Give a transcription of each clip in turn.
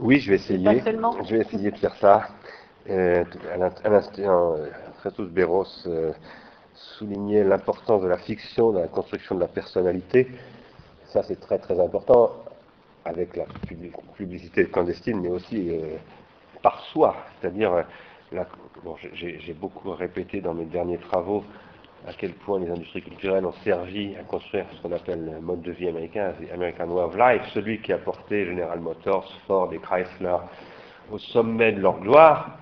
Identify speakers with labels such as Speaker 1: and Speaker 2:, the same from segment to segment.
Speaker 1: Oui, je vais essayer.
Speaker 2: Pas seulement.
Speaker 1: Je vais essayer de faire ça. Euh, à l'instant, euh, Frédéric Béros euh, soulignait l'importance de la fiction dans la construction de la personnalité. Ça, c'est très très important avec la pub- publicité clandestine, mais aussi euh, par soi. C'est-à-dire, bon, j'ai beaucoup répété dans mes derniers travaux à quel point les industries culturelles ont servi à construire ce qu'on appelle le mode de vie américain, American Way of Life, celui qui a porté General Motors, Ford et Chrysler au sommet de leur gloire,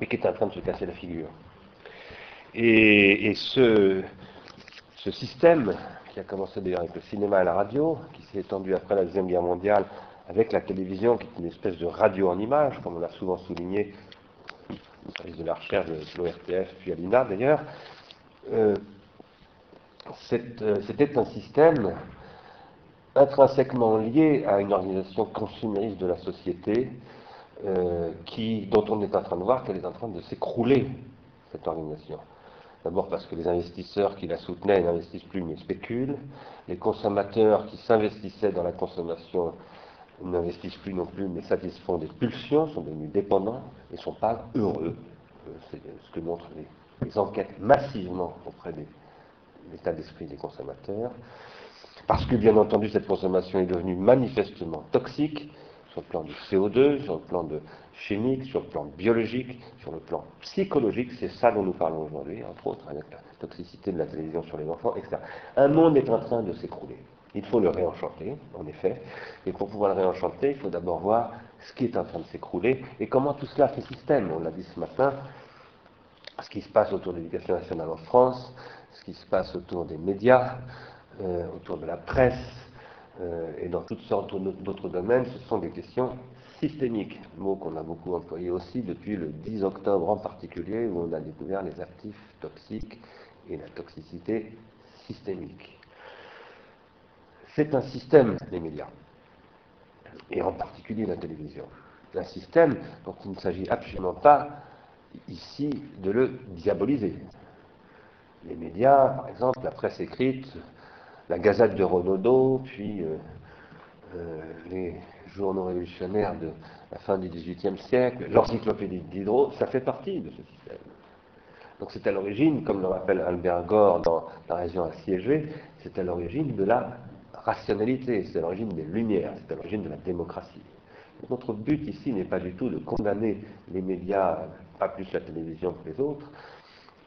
Speaker 1: mais qui est en train de se casser la figure. Et, ce, ce système, qui a commencé d'ailleurs avec le cinéma et la radio, qui s'est étendu après la Deuxième Guerre mondiale avec la télévision, qui est une espèce de radio en image, comme on l'a souvent souligné au service de la recherche de l'ORTF, puis à l'INA d'ailleurs, euh, euh, c'était un système intrinsèquement lié à une organisation consumériste de la société euh, qui, dont on est en train de voir qu'elle est en train de s'écrouler, cette organisation. D'abord parce que les investisseurs qui la soutenaient n'investissent plus mais spéculent. Les consommateurs qui s'investissaient dans la consommation n'investissent plus non plus mais satisfont des pulsions, sont devenus dépendants et ne sont pas heureux. C'est ce que montrent les, les enquêtes massivement auprès de l'état d'esprit des consommateurs. Parce que bien entendu cette consommation est devenue manifestement toxique sur le plan du CO2, sur le plan de chimique, sur le plan biologique, sur le plan psychologique, c'est ça dont nous parlons aujourd'hui, entre autres, avec la toxicité de la télévision sur les enfants, etc. Un monde est en train de s'écrouler. Il faut le réenchanter, en effet, et pour pouvoir le réenchanter, il faut d'abord voir ce qui est en train de s'écrouler et comment tout cela fait système. On l'a dit ce matin, ce qui se passe autour de l'éducation nationale en France, ce qui se passe autour des médias, euh, autour de la presse, euh, et dans toutes sortes d'autres domaines, ce sont des questions systémiques, mot qu'on a beaucoup employé aussi depuis le 10 octobre en particulier, où on a découvert les actifs toxiques et la toxicité systémique. C'est un système, les médias, et en particulier la télévision. Un système dont il ne s'agit absolument pas ici de le diaboliser. Les médias, par exemple, la presse écrite, la Gazette de Renaudot, puis euh, euh, les journaux révolutionnaires de la fin du XVIIIe siècle, l'encyclopédie de Diderot, ça fait partie de ce système. Donc c'est à l'origine, comme le rappelle Albert Gore dans La région assiégée, c'est à l'origine de la rationalité, c'est à l'origine des lumières, c'est à l'origine de la démocratie. Notre but ici n'est pas du tout de condamner les médias, pas plus la télévision que les autres,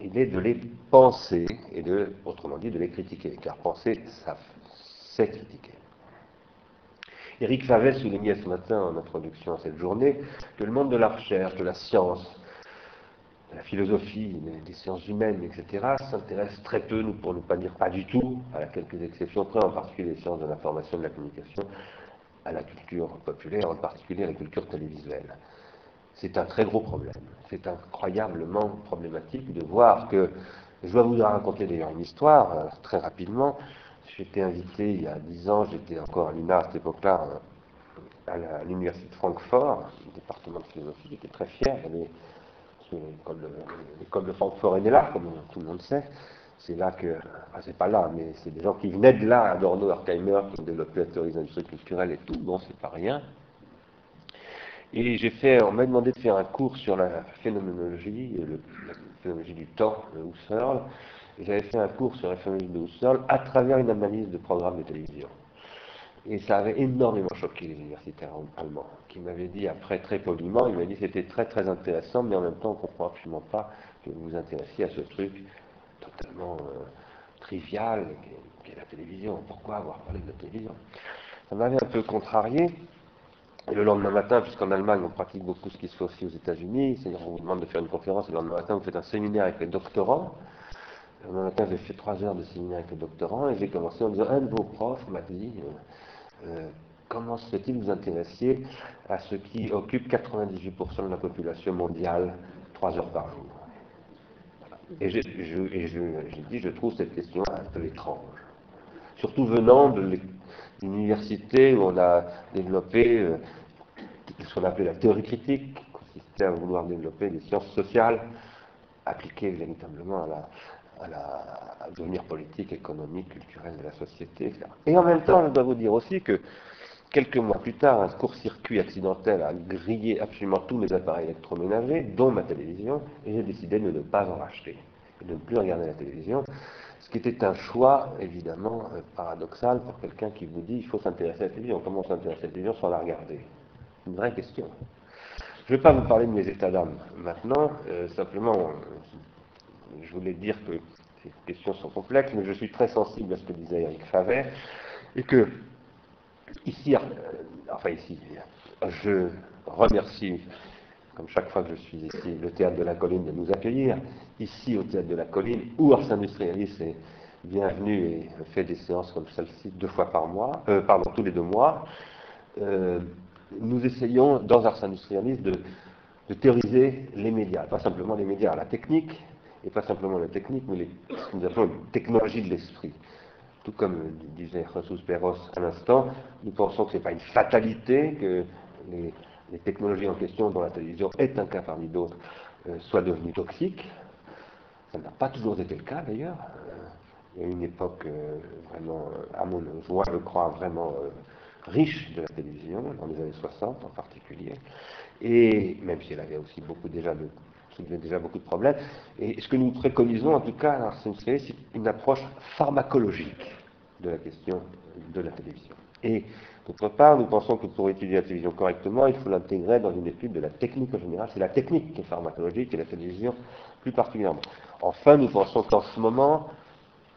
Speaker 1: il est de les penser et de, autrement dit, de les critiquer, car penser, ça, c'est critiquer. Éric Favet soulignait ce matin en introduction à cette journée que le monde de la recherche, de la science, de la philosophie, des sciences humaines, etc., s'intéresse très peu, pour ne pas dire pas du tout, à quelques exceptions près, en particulier les sciences de l'information et de la communication, à la culture populaire, en particulier la culture télévisuelle. C'est un très gros problème. C'est incroyablement problématique de voir que, je dois vous raconter d'ailleurs une histoire, euh, très rapidement. J'étais invité il y a dix ans, j'étais encore à l'INA à cette époque-là, euh, à l'université de Francfort, département de philosophie, j'étais très fier sur l'école de, Francfort est là, comme tout le monde sait. C'est là que, enfin, c'est pas là, mais c'est des gens qui venaient de là, Adorno, Horkheimer, qui ont développé la théorie des industries culturelles et tout, bon, c'est pas rien. Et j'ai fait, on m'a demandé de faire un cours sur la phénoménologie, la phénoménologie du temps, le Husserl. J'avais fait un cours sur la phénoménologie de Husserl à travers une analyse de programmes de télévision. Et ça avait énormément choqué les universitaires allemands, qui m'avaient dit après très poliment, ils m'avaient dit c'était très très intéressant, mais en même temps on ne comprend absolument pas que vous vous intéressiez à ce truc totalement euh, qu'est la télévision. Pourquoi avoir parlé de la télévision? Ça m'avait un peu contrarié. Et le lendemain matin, puisqu'en Allemagne on pratique beaucoup ce qui se fait aussi aux États-Unis, c'est-à-dire on vous demande de faire une conférence et le lendemain matin vous faites un séminaire avec les doctorants. Le lendemain matin j'ai fait trois heures de séminaire avec les doctorants et j'ai commencé en disant un de vos profs m'a dit euh, euh, comment se fait-il que vous intéressiez à ce qui occupe 98% de la population mondiale trois heures par jour? Et j'ai je- je- j'ai dit je trouve cette question un peu étrange surtout venant de l'é- d'une université où on a développé euh, ce qu'on appelait la théorie critique, qui consistait à vouloir développer des sciences sociales appliquées véritablement à la, à la- au devenir politique, économique, culturel de la société, etc. Et en même temps, je dois vous dire aussi que quelques mois plus tard, un court-circuit accidentel a grillé absolument tous mes appareils électroménagers, dont ma télévision, et j'ai décidé de ne pas en racheter et de ne plus regarder la télévision. Ce qui était un choix, évidemment, euh, paradoxal pour quelqu'un qui vous dit il faut s'intéresser à la télévision. Comment s'intéresser à la télévision sans la regarder? C'est une vraie question. Je ne vais pas vous parler de mes états d'âme maintenant, euh, simplement, euh, je voulais dire que ces questions sont complexes, mais je suis très sensible à ce que disait Eric Favet, et que ici, enfin ici, je remercie, comme chaque fois que je suis ici, le Théâtre de la Colline de nous accueillir, ici au Théâtre de la Colline, où Ars Industrialis est bienvenu et fait des séances comme celle-ci deux fois par mois, euh, pardon, tous les deux mois. Euh, nous essayons, dans Ars Industrialis, de, théoriser les médias, pas simplement les médias, la technique, et pas simplement la technique, mais ce que nous appelons une technologie de l'esprit. Tout comme disait Jesus Perros à l'instant, nous pensons que ce n'est pas une fatalité que les, technologies en question, dont la télévision est un cas parmi d'autres, euh, soient devenues toxiques. Ça n'a pas toujours été le cas d'ailleurs. Euh, il y a une époque euh, vraiment, à mon joie, je crois, vraiment riche de la télévision, dans les années 60 en particulier, et même si elle avait aussi beaucoup déjà de soulevait déjà beaucoup de problèmes. Et ce que nous préconisons, en tout cas, c'est une approche pharmacologique de la question de la télévision. Et d'autre part, nous pensons que pour étudier la télévision correctement, il faut l'intégrer dans une étude de la technique en général. C'est la technique qui est pharmacologique et la télévision plus particulièrement. Enfin, nous pensons qu'en ce moment,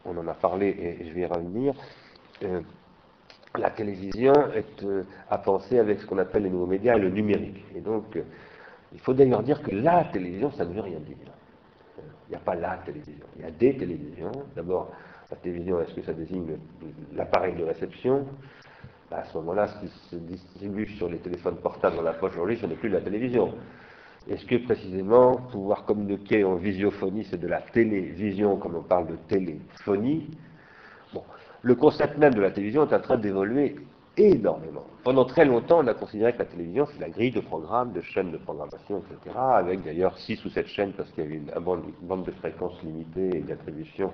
Speaker 1: on en a parlé et je vais y revenir, euh, la télévision est euh, à penser avec ce qu'on appelle les nouveaux médias et le numérique. Et donc, euh, il faut d'ailleurs dire que la télévision, ça ne veut rien dire. Il n'y a pas la télévision. Il y a des télévisions. D'abord, la télévision, est-ce que ça désigne l'appareil de réception? Bah, À ce moment-là, ce qui se distribue sur les téléphones portables dans la poche aujourd'hui, ce n'est plus la télévision. Est-ce que précisément pouvoir communiquer en visiophonie, c'est de la télévision, comme on parle de téléphonie? Bon, le concept même de la télévision est en train d'évoluer énormément. Pendant très longtemps, on a considéré que la télévision, c'est la grille de programmes, de chaînes de programmation, etc., avec d'ailleurs 6 ou 7 chaînes, parce qu'il y avait une, bande, de fréquences limitée et d'attribution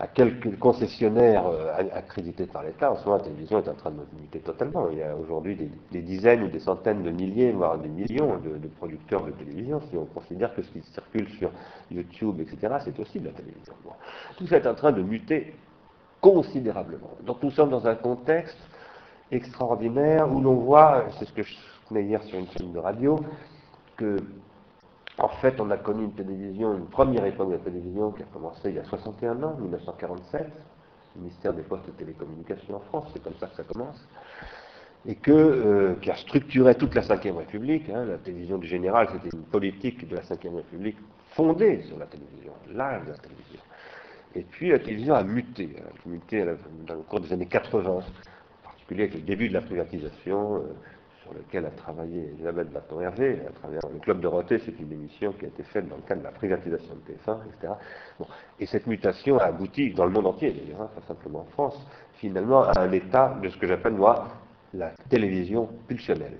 Speaker 1: à quelques concessionnaires euh, accrédités par l'État. En ce moment, la télévision est en train de limiter totalement. Il y a aujourd'hui des, dizaines ou des centaines de milliers, voire des millions de, producteurs de télévision. Si on considère que ce qui circule sur YouTube, etc., c'est aussi de la télévision. Tout ça est en train de muter considérablement. Donc nous sommes dans un contexte extraordinaire où l'on voit, c'est ce que je soutenais hier sur une chaîne de radio, que en fait on a connu une télévision, une première époque de la télévision qui a commencé il y a 61 ans, 1947, le ministère des Postes et Télécommunications en France, c'est comme ça que ça commence, et que, euh, qui a structuré toute la Ve République. Hein, la télévision du général, c'était une politique de la Ve République fondée sur la télévision, l'âge de la télévision. Et puis la télévision a muté, elle a muté dans le cours des années 80, en particulier avec le début de la privatisation, euh, sur lequel a travaillé Elisabeth Baton-Hervé, à travers le Club Dorothée, c'est une émission qui a été faite dans le cadre de la privatisation de TF1, etc. Et cette mutation a abouti, dans le monde entier d'ailleurs, hein, pas simplement en France, finalement à un état de ce que j'appelle moi la télévision pulsionnelle.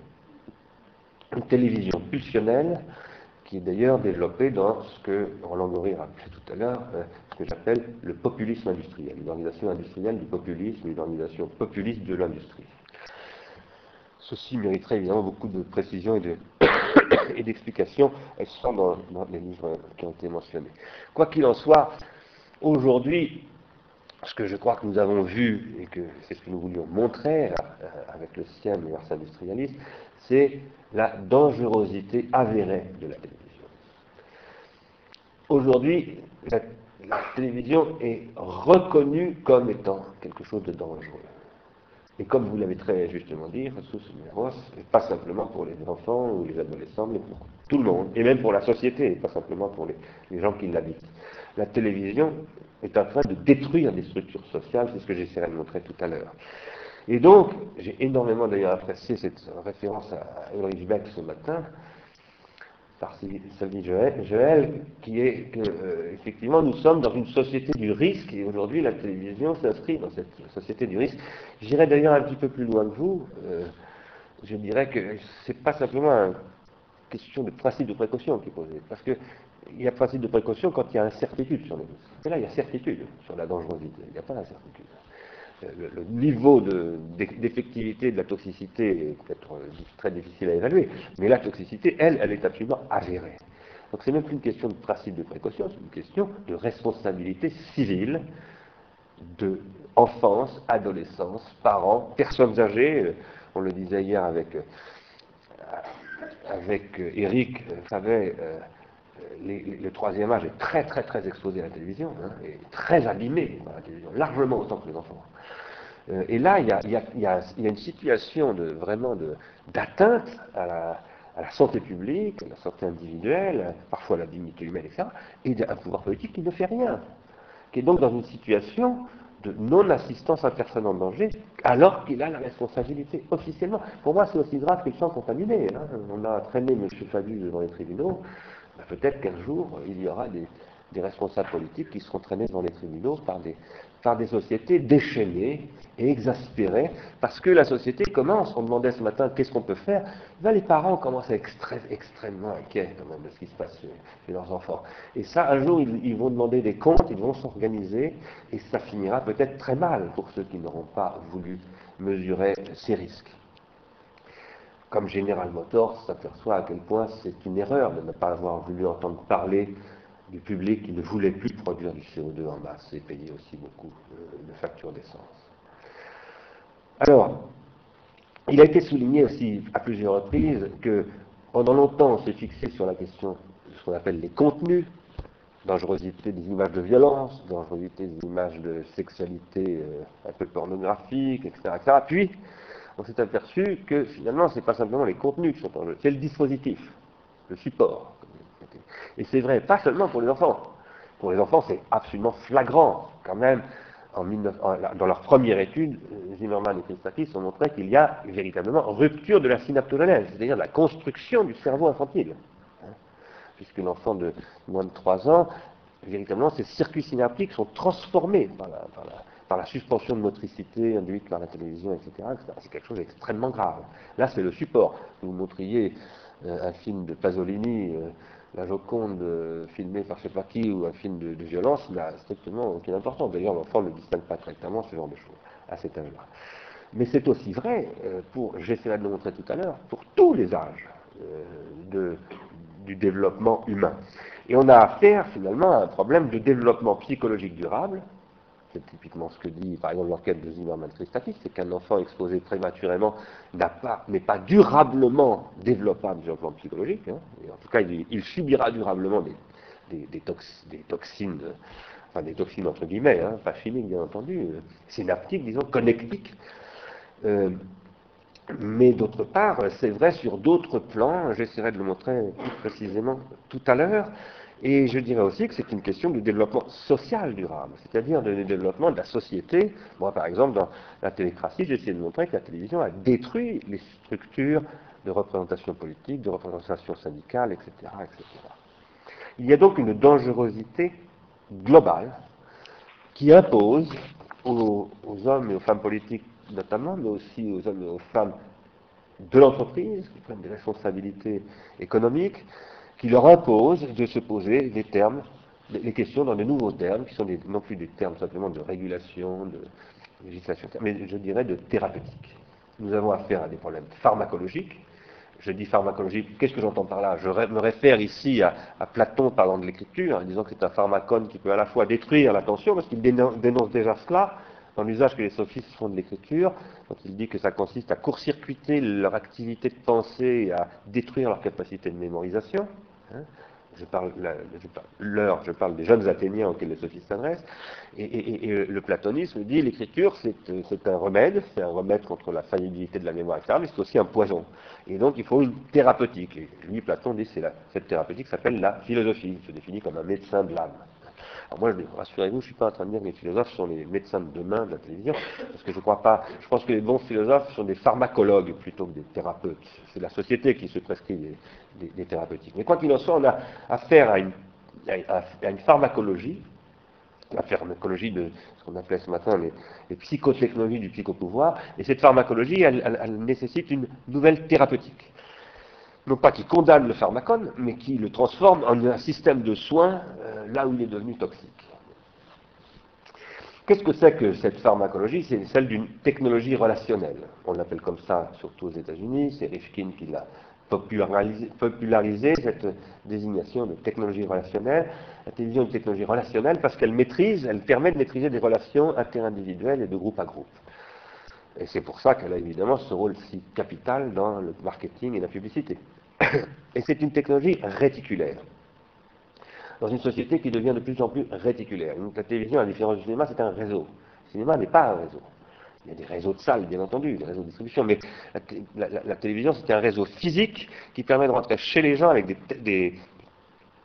Speaker 1: Une télévision pulsionnelle qui est d'ailleurs développée dans ce que Roland Goury rappelait tout à l'heure, euh, ce que j'appelle le populisme industriel, une organisation industrielle du populisme, une organisation populiste de l'industrie. Ceci mériterait évidemment beaucoup de précision et d'explications. Elles sont dans, les livres qui ont été mentionnés. Quoi qu'il en soit, aujourd'hui, ce que je crois que nous avons vu, et que c'est ce que nous voulions montrer euh, avec le SIEM et l'Ars Industrialiste, c'est la dangerosité avérée de la télévision. Aujourd'hui, la, télévision est reconnue comme étant quelque chose de dangereux. Et comme vous l'avez très justement dit, et pas simplement pour les enfants ou les adolescents, mais pour tout le monde, et même pour la société, et pas simplement pour les, gens qui l'habitent. La télévision est en train de détruire des structures sociales, c'est ce que j'essaierai de montrer tout à l'heure. Et donc, j'ai énormément d'ailleurs apprécié cette référence à Ulrich Beck ce matin, par Sylvie Joël, qui est que, euh, effectivement, nous sommes dans une société du risque, et aujourd'hui, la télévision s'inscrit dans cette société du risque. J'irai d'ailleurs un petit peu plus loin que vous. Euh, je dirais que ce n'est pas simplement une question de principe de précaution qui est posée, parce qu'il y a principe de précaution quand il y a incertitude sur les risques. Et là, il y a certitude sur la dangerosité, il n'y a pas d'incertitude. Le, niveau d'effectivité de, la toxicité est peut-être très difficile à évaluer, mais la toxicité, elle, elle est absolument avérée. Donc c'est même plus une question de principe de précaution, c'est une question de responsabilité civile de enfance, adolescence, parents, personnes âgées. On le disait hier avec, euh, avec Eric, vous le troisième âge est très très très exposé à la télévision, hein, et très abîmé par la télévision, largement autant que les enfants. Euh, et là, il y a, une situation de, vraiment d'atteinte à la, santé publique, à la santé individuelle, parfois à la dignité humaine, etc., et d'un pouvoir politique qui ne fait rien, qui est donc dans une situation de non-assistance à personne en danger, alors qu'il a la responsabilité officiellement. Pour moi, c'est aussi grave qu'il soit contaminé. Hein. On a traîné M. Fabius devant les tribunaux. Bah, peut-être qu'un jour, il y aura des, responsables politiques qui seront traînés devant les tribunaux par des, sociétés déchaînées et exaspérées, parce que la société commence, on demandait ce matin qu'est-ce qu'on peut faire, ben, les parents commencent à être extrêmement inquiets quand même de ce qui se passe chez, leurs enfants. Et ça, un jour, ils, ils vont demander des comptes, ils vont s'organiser, et ça finira peut-être très mal pour ceux qui n'auront pas voulu mesurer ces risques. Comme General Motors s'aperçoit à quel point c'est une erreur de ne pas avoir voulu entendre parler du public qui ne voulait plus produire du CO2 en masse et payer aussi beaucoup de factures d'essence. Alors, il a été souligné aussi à plusieurs reprises que pendant longtemps on s'est fixé sur la question de ce qu'on appelle les contenus, dangerosité des images de violence, dangerosité des images de sexualité euh, un peu pornographique, etc., etc. Puis, on s'est aperçu que finalement, ce n'est pas simplement les contenus qui sont en jeu, c'est le dispositif, le support. Et c'est vrai, pas seulement pour les enfants. Pour les enfants, c'est absolument flagrant. Quand même, dans leur première étude, euh, Zimmerman et Christakis ont montré qu'il y a véritablement rupture de la synaptogenèse, c'est-à-dire de la construction du cerveau infantile. Hein. Puisque l'enfant de moins de 3 ans, véritablement, ses circuits synaptiques sont transformés par la suspension de motricité induite par la télévision, etc. C'est quelque chose d'extrêmement grave. Là, c'est le support. Vous montriez euh, un film de Pasolini, euh, la Joconde euh, filmée par je ne sais pas qui ou un film de, violence n'a strictement aucune importance. D'ailleurs, l'enfant ne distingue pas correctement ce genre de choses à cet âge-là. Mais c'est aussi vrai, pour, j'essaierai de le montrer tout à l'heure, pour tous les âges du développement humain. Et on a affaire finalement à un problème de développement psychologique durable c'est typiquement ce que dit par exemple l'enquête de Zimmerman-Christakis, c'est qu'un enfant exposé prématurément n'est pas, pas durablement développable sur le plan psychologique, hein. en tout cas il, subira durablement des, des, toxines, enfin des toxines entre guillemets, hein, pas chimiques bien entendu, euh, synaptiques, disons, connectiques. Euh, mais d'autre part, c'est vrai sur d'autres plans, j'essaierai de le montrer plus précisément tout à l'heure, et je dirais aussi que c'est une question du développement social durable, c'est-à-dire du développement de la société. Moi, par exemple, dans la télécratie, j'ai essayé de montrer que la télévision a détruit les structures de représentation politique, de représentation syndicale, etc. etc. Il y a donc une dangerosité globale qui impose aux, aux hommes et aux femmes politiques notamment, mais aussi aux hommes et aux femmes de l'entreprise, qui prennent des responsabilités économiques, qui leur impose de se poser des termes, des questions dans de nouveaux termes, qui sont non plus des termes simplement de régulation, de législation, mais je dirais de thérapeutique. Nous avons affaire à des problèmes pharmacologiques. Je dis pharmacologique, qu'est-ce que j'entends par là? Je me réfère ici à, Platon parlant de l'écriture, en disant que c'est un pharmacone qui peut à la fois détruire l'attention, parce qu'il dénonce déjà cela dans l'usage que les sophistes font de l'écriture, quand il dit que ça consiste à court-circuiter leur activité de pensée et à détruire leur capacité de mémorisation. Hein. je parle, des jeunes Athéniens auxquels les sophistes s'adressent, et, le platonisme dit l'écriture c'est un remède, c'est un remède contre la faillibilité de la mémoire, etc., mais c'est aussi un poison. Et donc il faut une thérapeutique. Et lui, Platon dit que cette thérapeutique s'appelle la philosophie, il se définit comme un médecin de l'âme. Alors moi, rassurez-vous, je ne suis pas en train de dire que les philosophes sont les médecins de demain de la télévision, parce que je ne crois pas. Je pense que les bons philosophes sont des pharmacologues plutôt que des thérapeutes. C'est la société qui se prescrit des, thérapeutiques. Mais quoi qu'il en soit, on a affaire à une, pharmacologie, la pharmacologie de ce qu'on appelait ce matin les, psychotechnologies du psychopouvoir, et cette pharmacologie, elle nécessite une nouvelle thérapeutique non pas qui condamne le pharmacone, mais qui le transforme en un système de soins euh, là où il est devenu toxique. Qu'est-ce que c'est que cette pharmacologie? C'est celle d'une technologie relationnelle. On l'appelle comme ça, surtout aux États-Unis. C'est Rifkin qui l'a popularisé, cette désignation de technologie relationnelle. La télévision est une technologie relationnelle parce qu'elle maîtrise, elle permet de maîtriser des relations interindividuelles et de groupe à groupe. Et c'est pour ça qu'elle a évidemment ce rôle si capital dans le marketing et la publicité. Et c'est une technologie réticulaire. Dans une société qui devient de plus en plus réticulaire. La télévision, à la différence du cinéma, c'est un réseau. Le cinéma n'est pas un réseau. Il y a des réseaux de salles, bien entendu, des réseaux de distribution, mais la, télévision, c'est un réseau physique qui permet de rentrer chez les gens avec des, des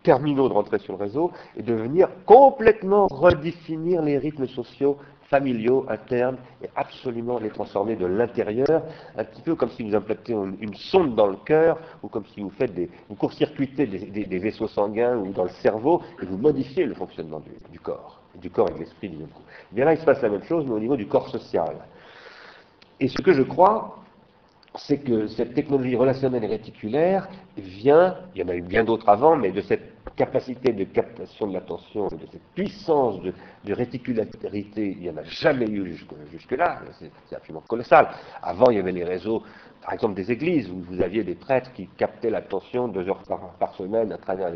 Speaker 1: terminaux de rentrer sur le réseau et de venir complètement redéfinir les rythmes sociaux familiaux, internes, et absolument les transformer de l'intérieur, un petit peu comme si vous implantez une, sonde dans le cœur, ou comme si vous faites des, vous court-circuitez des, vaisseaux sanguins ou dans le cerveau, et vous modifiez le fonctionnement du, corps, du corps et de l'esprit du même coup. bien là, il se passe la même chose, mais au niveau du corps social. Et ce que je crois, c'est que cette technologie relationnelle et réticulaire vient, il y en a eu bien d'autres avant, mais de cette capacité de captation de l'attention, de cette puissance de, réticularité, il n'y en a jamais eu jusque-là, c'est absolument colossal. Avant, il y avait les réseaux, par exemple des églises, où vous aviez des prêtres qui captaient l'attention deux heures par, semaine à travers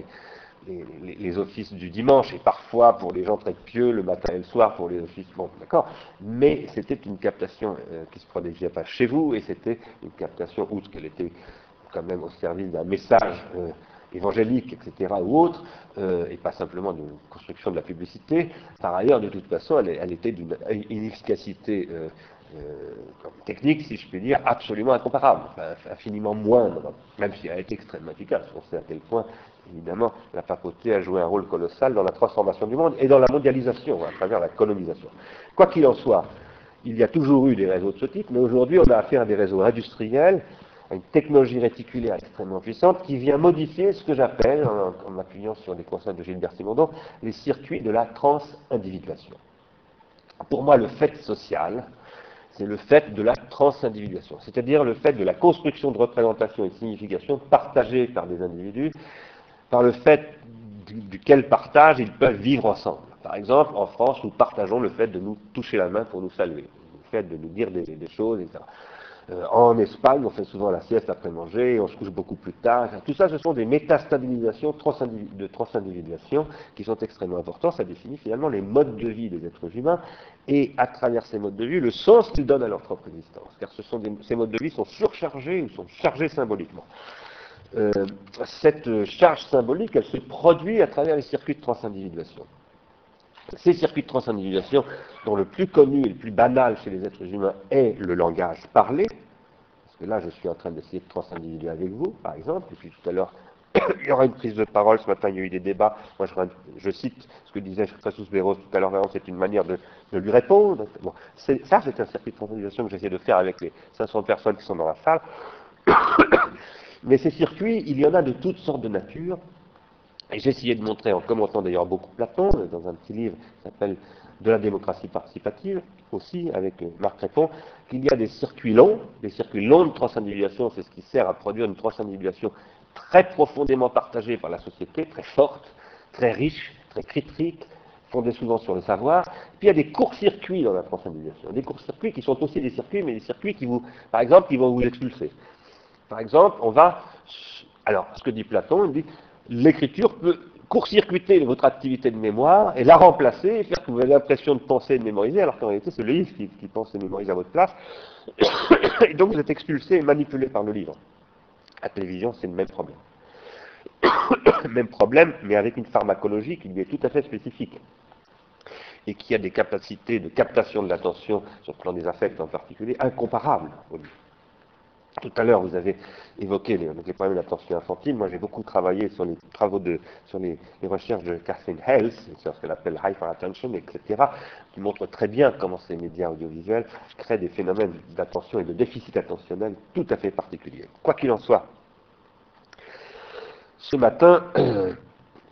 Speaker 1: les, offices du dimanche, et parfois pour les gens très pieux, le matin et le soir pour les offices, bon, d'accord, mais c'était une captation euh, qui se produisait pas chez vous, et c'était une captation, outre qu'elle était quand même au service d'un message euh, évangélique, etc., ou autre, euh, et pas simplement d'une construction de la publicité. Par ailleurs, de toute façon, elle, était d'une inefficacité euh, euh, technique, si je puis dire, absolument incomparable, infiniment moindre, même si elle a été extrêmement efficace. On sait à quel point, évidemment, la papauté a joué un rôle colossal dans la transformation du monde et dans la mondialisation, à travers la colonisation. Quoi qu'il en soit, il y a toujours eu des réseaux de ce type, mais aujourd'hui, on a affaire à des réseaux industriels une technologie réticulaire extrêmement puissante qui vient modifier ce que j'appelle, en, m'appuyant sur les conseils de Gilbert Simondon, les circuits de la transindividuation. Pour moi, le fait social, c'est le fait de la transindividuation, c'est-à-dire le fait de la construction de représentation et de signification partagée par des individus, par le fait duquel partage ils peuvent vivre ensemble. Par exemple, en France, nous partageons le fait de nous toucher la main pour nous saluer, le fait de nous dire des choses, etc. Euh, en Espagne, on fait souvent la sieste après manger, on se couche beaucoup plus tard. Tout ça, ce sont des métastabilisations de transindividuation qui sont extrêmement importants. Ça définit finalement les modes de vie des êtres humains et à travers ces modes de vie, le sens qu'ils donnent à leur propre existence. Car ces modes de vie sont surchargés ou sont chargés symboliquement. Euh, cette charge symbolique, elle se produit à travers les circuits de transindividuation. Ces circuits de transindividuation, dont le plus connu et le plus banal chez les êtres humains est le langage parlé, parce que là je suis en train d'essayer de transindividuer avec vous, par exemple, et puis tout à l'heure il y aura une prise de parole, ce matin il y a eu des débats, moi je, cite ce que disait Christophe Béros tout à l'heure, c'est une manière de, lui répondre. Ça c'est un circuit de transindividuation que j'essaie de faire avec les 500 personnes qui sont dans la salle. Mais ces circuits, il y en a de toutes sortes de natures, et j'ai essayé de montrer, en commentant d'ailleurs beaucoup Platon, dans un petit livre qui s'appelle De la démocratie participative, aussi avec Marc Répond, qu'il y a des circuits longs, des circuits longs de transindividuation, c'est ce qui sert à produire une transindividuation très profondément partagée par la société, très forte, très riche, très critique, fondée souvent sur le savoir. Puis il y a des courts-circuits dans la transindividuation, des courts-circuits qui sont aussi des circuits, mais des circuits qui vous, par exemple, qui vont vous expulser. Par exemple, on va, alors, ce que dit Platon, il dit, l'écriture peut court-circuiter votre activité de mémoire et la remplacer et faire que vous avez l'impression de penser et de mémoriser, alors qu'en réalité, c'est le livre qui, pense et mémorise à votre place. et donc, vous êtes expulsé et manipulé par le livre. À la télévision, c'est le même problème. même problème, mais avec une pharmacologie qui lui est tout à fait spécifique et qui a des capacités de captation de l'attention sur le plan des affects en particulier incomparables au livre. Tout à l'heure, vous avez évoqué les, problèmes d'attention infantile. Moi, j'ai beaucoup travaillé sur les travaux de, sur les, recherches de Catherine Hales, sur ce qu'elle appelle hyper attention, etc., qui montrent très bien comment ces médias audiovisuels créent des phénomènes d'attention et de déficit attentionnel tout à fait particuliers. Quoi qu'il en soit, ce matin,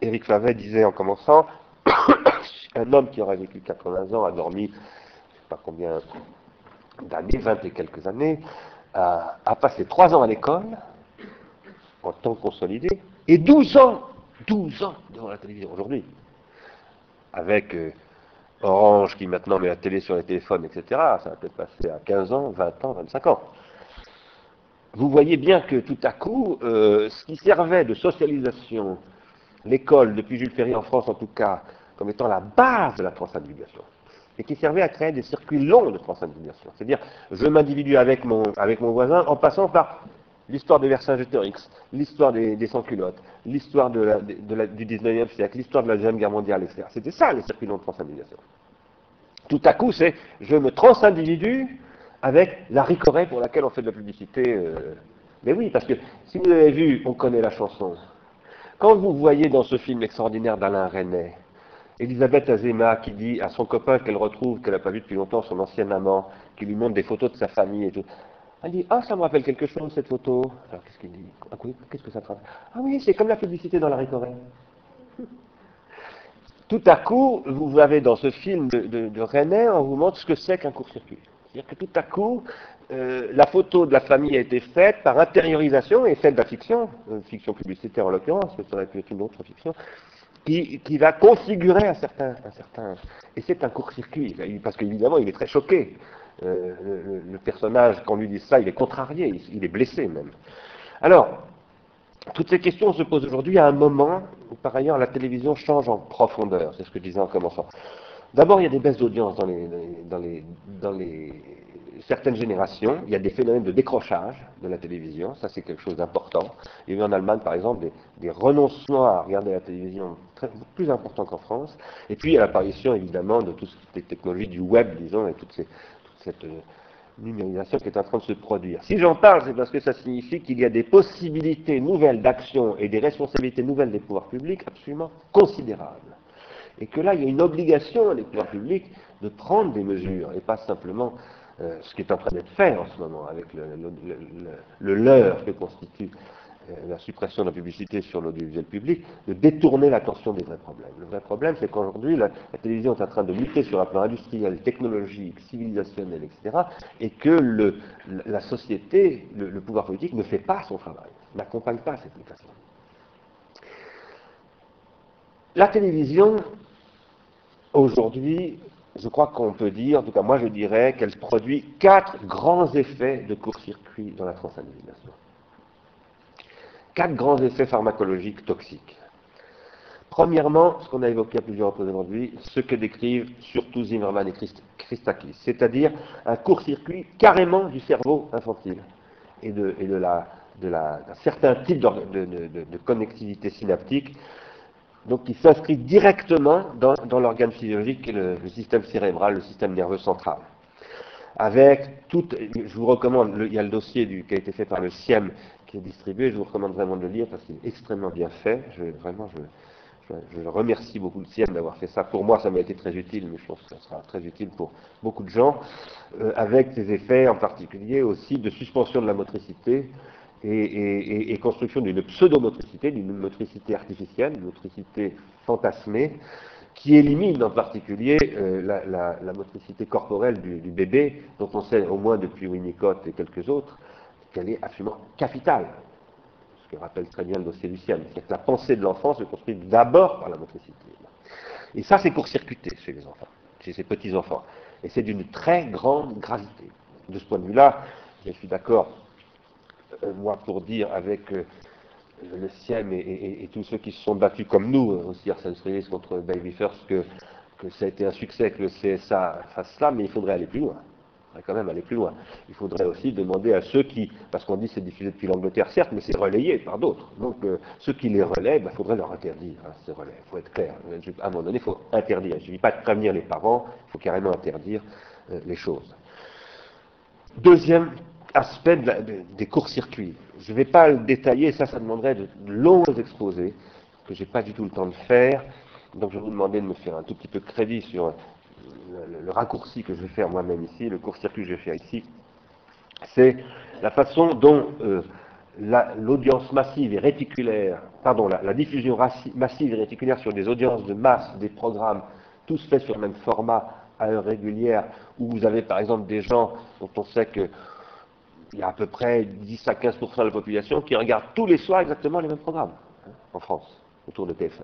Speaker 1: Éric Favet disait en commençant, un homme qui aurait vécu 80 ans a dormi, je ne sais pas combien d'années, 20 et quelques années, a, passé 3 ans à l'école, en temps consolidé, et 12 ans, 12 ans devant la télévision aujourd'hui, avec euh, Orange qui maintenant met la télé sur les téléphones, etc. Ça va peut-être passer à 15 ans, 20 ans, 25 ans. Vous voyez bien que tout à coup, euh, ce qui servait de socialisation, l'école, depuis Jules Ferry en France en tout cas, comme étant la base de la transindividuation, et qui servait à créer des circuits longs de transindividuation. C'est-à-dire, je m'individue avec mon, avec mon voisin en passant par l'histoire de Vercingétorix, l'histoire des, sans-culottes, l'histoire du 19e siècle, l'histoire de la Deuxième Guerre mondiale, etc. C'était ça, les circuits longs de transindividuation. Tout à coup, c'est je me transindividue avec la ricorée pour laquelle on fait de la publicité. Euh. Mais oui, parce que si vous avez vu, on connaît la chanson. Quand vous voyez dans ce film extraordinaire d'Alain Resnais, Elisabeth Azema qui dit à son copain qu'elle retrouve, qu'elle n'a pas vu depuis longtemps, son ancien amant, qui lui montre des photos de sa famille et tout. Elle dit Ah, ça me rappelle quelque chose cette photo. Alors qu'est-ce qu'il dit? Ah, Qu'est-ce que ça te Ah oui, c'est comme la publicité dans la Ricoré. Tout à coup, vous avez dans ce film de, René, on vous montre ce que c'est qu'un court-circuit. C'est-à-dire que tout à coup, euh, la photo de la famille a été faite par intériorisation et celle de la fiction, une fiction publicitaire en l'occurrence, mais ça aurait pu être une autre fiction, qui, va configurer un certain, un certain et c'est un court-circuit, parce qu'évidemment il est très choqué. Euh, le, personnage, quand lui dit ça, il est contrarié, il, est blessé même. Alors, toutes ces questions se posent aujourd'hui à un moment où par ailleurs la télévision change en profondeur, c'est ce que je disais en commençant. D'abord, il y a des baisses d'audience dans les, dans, les, dans les certaines générations, il y a des phénomènes de décrochage de la télévision, ça c'est quelque chose d'important. Il y a eu en Allemagne par exemple des, renoncements à regarder la télévision très, plus importants qu'en France. Et puis a l'apparition évidemment de toutes les technologies du web, disons, et toute cette euh, numérisation qui est en train de se produire. Si j'en parle, c'est parce que ça signifie qu'il y a des possibilités nouvelles d'action et des responsabilités nouvelles des pouvoirs publics absolument considérables. Et que là, il y a une obligation des pouvoirs publics de prendre des mesures et pas simplement euh, ce qui est en train d'être fait en ce moment avec le, le, leurre que constitue euh, la suppression de la publicité sur l'audiovisuel public, de détourner l'attention des vrais problèmes. Le vrai problème, c'est qu'aujourd'hui, la, télévision est en train de lutter sur un plan industriel, technologique, civilisationnel, etc., et que la société, le, pouvoir politique ne fait pas son travail, n'accompagne pas cette mutation. La télévision, aujourd'hui, je crois qu'on peut dire, en tout cas moi je dirais, qu'elle produit quatre grands effets de court-circuit dans la transindividuation. Quatre grands effets pharmacologiques toxiques. Premièrement, ce qu'on a évoqué à plusieurs reprises aujourd'hui, ce que décrivent surtout Zimmerman et Christakis, c'est-à-dire un court-circuit carrément du cerveau infantile et de, d'un certain type de connectivité synaptique donc qui s'inscrit directement dans, l'organe physiologique le, système cérébral, le système nerveux central. Avec tout, je vous recommande, il y a le dossier qui a été fait par le CIEM qui est distribué, je vous recommande vraiment de le lire parce qu'il est extrêmement bien fait. Je, vraiment, je, remercie beaucoup le CIEM d'avoir fait ça. Pour moi, ça m'a été très utile, mais je pense que ça sera très utile pour beaucoup de gens, euh, avec des effets en particulier aussi de suspension de la motricité, et, construction d'une pseudomotricité, d'une motricité artificielle, une motricité fantasmée, qui élimine en particulier euh, la, motricité corporelle du, bébé, dont on sait au moins depuis Winnicott et quelques autres qu'elle est absolument capitale. Ce que rappelle très bien le dossier Lucien. C'est-à-dire que la pensée de l'enfant se construit d'abord par la motricité. Et ça, c'est court-circuité chez les enfants, chez ces petits-enfants. Et c'est d'une très grande gravité. De ce point de vue-là, je suis d'accord moi, pour dire avec euh, le CIEM et, tous ceux qui se sont battus comme nous, euh, aussi Arsène Strelis contre Baby First, que, ça a été un succès que le CSA fasse cela, mais il faudrait aller plus loin. Il faudrait quand même aller plus loin. Il faudrait aussi demander à ceux qui, parce qu'on dit c'est diffusé depuis l'Angleterre, certes, mais c'est relayé par d'autres. Donc ceux qui les relaient, il ben, faudrait leur interdire hein, ces relais. Il faut être clair. À un moment donné, il faut interdire. Il ne suffit pas de prévenir les parents, il faut carrément interdire les choses. Deuxième aspect des courts-circuits. Je ne vais pas le détailler, ça, ça demanderait de longs exposés, que je n'ai pas du tout le temps de faire. Donc je vais vous demander de me faire un tout petit peu de crédit sur le, raccourci que je vais faire moi-même ici, le court-circuit que je vais faire ici. C'est la façon dont euh, l'audience massive et réticulaire, pardon, la, diffusion massive et réticulaire sur des audiences de masse, des programmes, tout se fait sur le même format à heure régulière, où vous avez par exemple des gens dont on sait que il y a à peu près 10 à 15% de la population qui regarde tous les soirs exactement les mêmes programmes hein, en France, autour de TF1.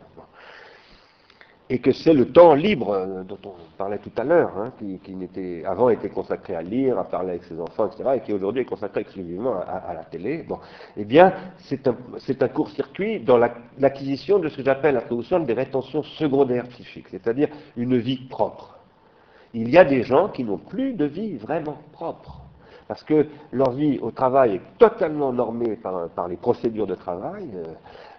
Speaker 1: et que c'est le temps libre euh, dont on parlait tout à l'heure, hein, qui, qui n'était avant était consacré à lire, à parler avec ses enfants, etc., et qui aujourd'hui est consacré exclusivement à, à la télé. Bon, eh bien, c'est un, un court-circuit dans la- l'acquisition de ce que j'appelle la traduction des rétentions secondaires psychiques, c'est-à-dire une vie propre. Il y a des gens qui n'ont plus de vie vraiment propre. Parce que leur vie au travail est totalement normée par, les procédures de travail. euh,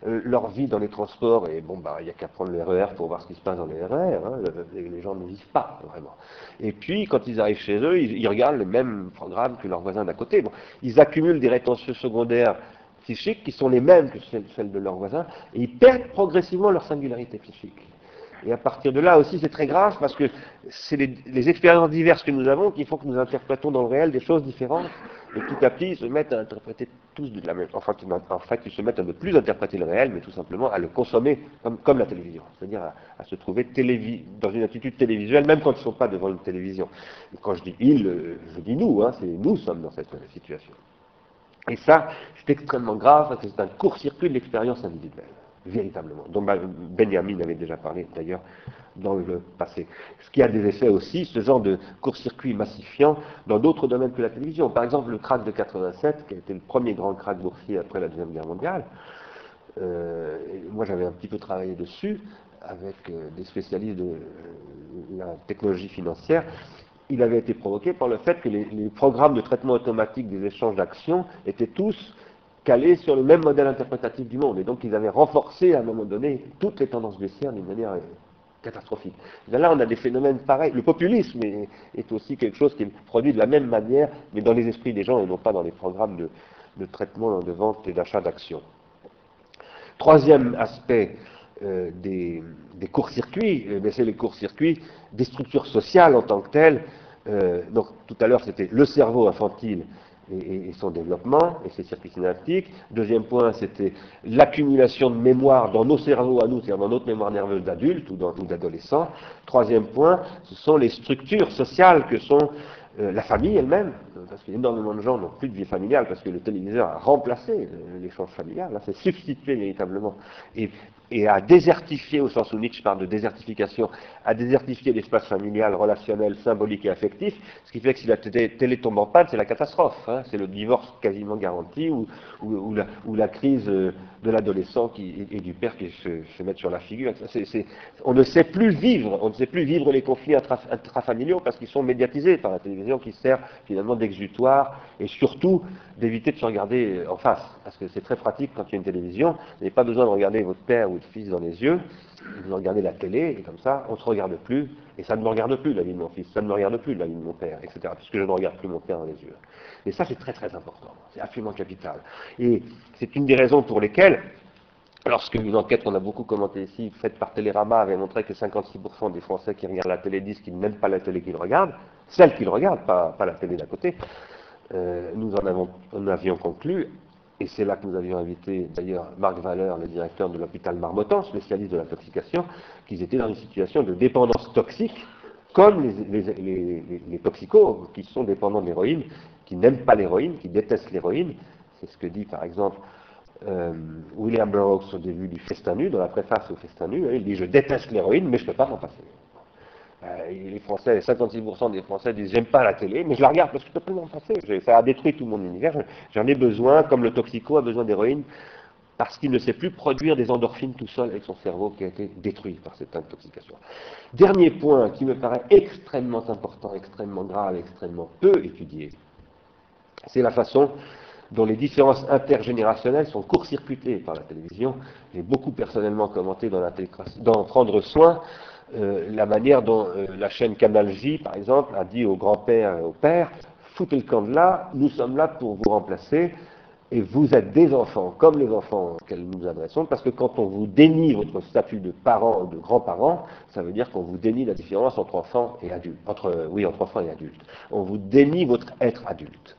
Speaker 1: euh, leur vie dans les transports, et bon, bah, il n'y a qu'à prendre le RER pour voir ce qui se passe dans les RER. hein, le- les, les gens ne vivent pas vraiment. Et puis, quand ils arrivent chez eux, ils, regardent le même programme que leurs voisins d'à côté. Ils accumulent des rétentions secondaires psychiques qui sont les mêmes que celles de leurs voisins, et ils perdent progressivement leur singularité psychique. Et à partir de là aussi, c'est très grave parce que c'est les, expériences diverses que nous avons qui font que nous interprétons dans le réel des choses différentes. Et petit à petit, ils se mettent à interpréter tous de la même. Enfin, en fait, ils se mettent à ne plus interpréter le réel, mais tout simplement à le consommer comme, la télévision. C'est-à-dire à, se trouver dans une attitude télévisuelle, même quand ils ne sont pas devant une télévision. Quand je dis ils, euh, je dis nous, hein, c'est nous sommes dans cette situation. Et ça, c'est extrêmement grave parce que c'est un court-circuit de l'expérience individuelle, véritablement, dont Ben- Benjamin avait déjà parlé d'ailleurs dans le passé. Ce qui a des effets aussi, ce genre de court-circuit massifiant dans d'autres domaines que la télévision. Par exemple, le crack de 87, qui a été le premier grand crack boursier après la Deuxième Guerre mondiale. Euh, moi, j'avais un petit peu travaillé dessus avec euh, des spécialistes de euh, la technologie financière il avait été provoqué par le fait que les programmes de traitement automatique des échanges d'actions étaient tous calés sur le même modèle interprétatif du monde. Et donc ils avaient renforcé à un moment donné toutes les tendances baissières d'une manière euh, catastrophique. Là, on a des phénomènes pareils. Le populisme est, aussi quelque chose qui est produit de la même manière, mais dans les esprits des gens et non pas dans les programmes de, traitement, de vente et d'achat d'actions. Troisième aspect euh, des, courts-circuits, eh c'est les courts-circuits des structures sociales en tant que telles. Euh, donc tout à l'heure c'était le cerveau infantile et, et- son développement et ses circuits synaptiques. Deuxième point c'était l'accumulation de mémoire dans nos cerveaux à nous, c'est-à-dire dans notre mémoire nerveuse d'adulte ou d'adolescent. Troisième point, ce sont les structures sociales que sont euh, la famille elle-même, euh, parce qu'énormément de gens n'ont plus de vie familiale, parce que le téléviseur a remplacé euh, l'échange familial, là c'est substitué véritablement, et, et a désertifié, au sens où Nietzsche parle de désertification, a désertifié l'espace familial, relationnel, symbolique et affectif, ce qui fait que si la télé, tombe en panne, c'est la catastrophe, hein, c'est le divorce quasiment garanti, ou, ou- ou la, ou la crise de l'adolescent et, et du père qui se, se mettent sur la figure. C'est- c'est- on ne sait plus vivre, on ne sait plus vivre les conflits intra- intrafamiliaux parce qu'ils sont médiatisés par la télévision qui sert finalement d'exutoire et surtout d'éviter de se regarder euh, en face. Parce que c'est très pratique quand il y a une télévision, vous n'avez pas besoin de regarder votre père ou votre fils dans les yeux, vous regardez la télé et comme ça, on ne se regarde plus et ça ne me regarde plus la vie de mon fils, ça ne me regarde plus la vie de mon père, etc. Puisque je ne regarde plus mon père dans les yeux. Et ça, c'est très très important, c'est absolument capital. Et c'est une des raisons pour lesquelles Lorsque une enquête qu'on a beaucoup commentée ici, faite par Télérama, avait montré que 56% des Français qui regardent la télé disent qu'ils n'aiment pas la télé qu'ils regardent, celle qu'ils regardent, pas, la télé d'à côté, euh, nous en avions conclu, et c'est là que nous avions invité d'ailleurs Marc Valeur, le directeur de l'hôpital Marmottan, spécialiste de l'intoxication, qu'ils étaient dans une situation de dépendance toxique, comme les- les- les toxicos qui sont dépendants de l'héroïne, qui n'aiment pas l'héroïne, qui détestent l'héroïne. C'est ce que dit par exemple euh, William Burroughs au début du Festin nu, dans la préface au Festin nu, hein, il dit Je déteste l'héroïne, mais je ne peux pas m'en passer. Euh, les Français, 56% des Français disent J'aime pas la télé, mais je la regarde parce que je ne peux pas m'en passer. Ça a détruit tout mon univers, je- j'en ai besoin, comme le toxico a besoin d'héroïne, parce qu'il ne sait plus produire des endorphines tout seul avec son cerveau qui a été détruit par cette intoxication. Dernier point qui me paraît extrêmement important, extrêmement grave, extrêmement peu étudié, c'est la façon dont les différences intergénérationnelles sont court-circuitées par la télévision. J'ai beaucoup personnellement commenté dans, la dans Prendre soin euh, la manière dont euh, la chaîne Canal J, par exemple, a dit au grand-père et au père, foutez le camp de là, nous sommes là pour vous remplacer, et vous êtes des enfants, comme les enfants auxquels nous adressons, parce que quand on vous dénie votre statut de parent ou de grand-parent, ça veut dire qu'on vous dénie la différence entre enfants et adultes. Entre, oui, entre enfants et adultes. On vous dénie votre être adulte.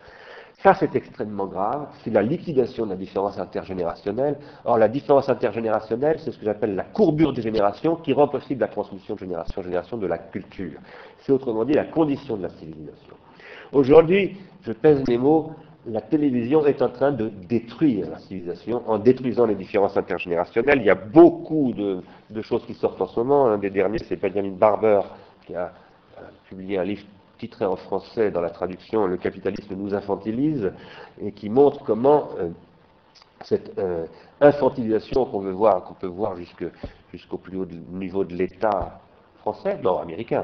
Speaker 1: Ça, c'est extrêmement grave. C'est la liquidation de la différence intergénérationnelle. Or, la différence intergénérationnelle, c'est ce que j'appelle la courbure des générations qui rend possible la transmission de génération en génération de la culture. C'est autrement dit la condition de la civilisation. Aujourd'hui, je pèse mes mots, la télévision est en train de détruire la civilisation en détruisant les différences intergénérationnelles. Il y a beaucoup de, choses qui sortent en ce moment. Un des derniers, c'est Benjamin Barber qui a publié un livre titré en français dans la traduction Le capitalisme nous infantilise et qui montre comment euh, cette euh, infantilisation qu'on veut voir, qu'on peut voir jusqu'au plus haut niveau de l'État français, non américain,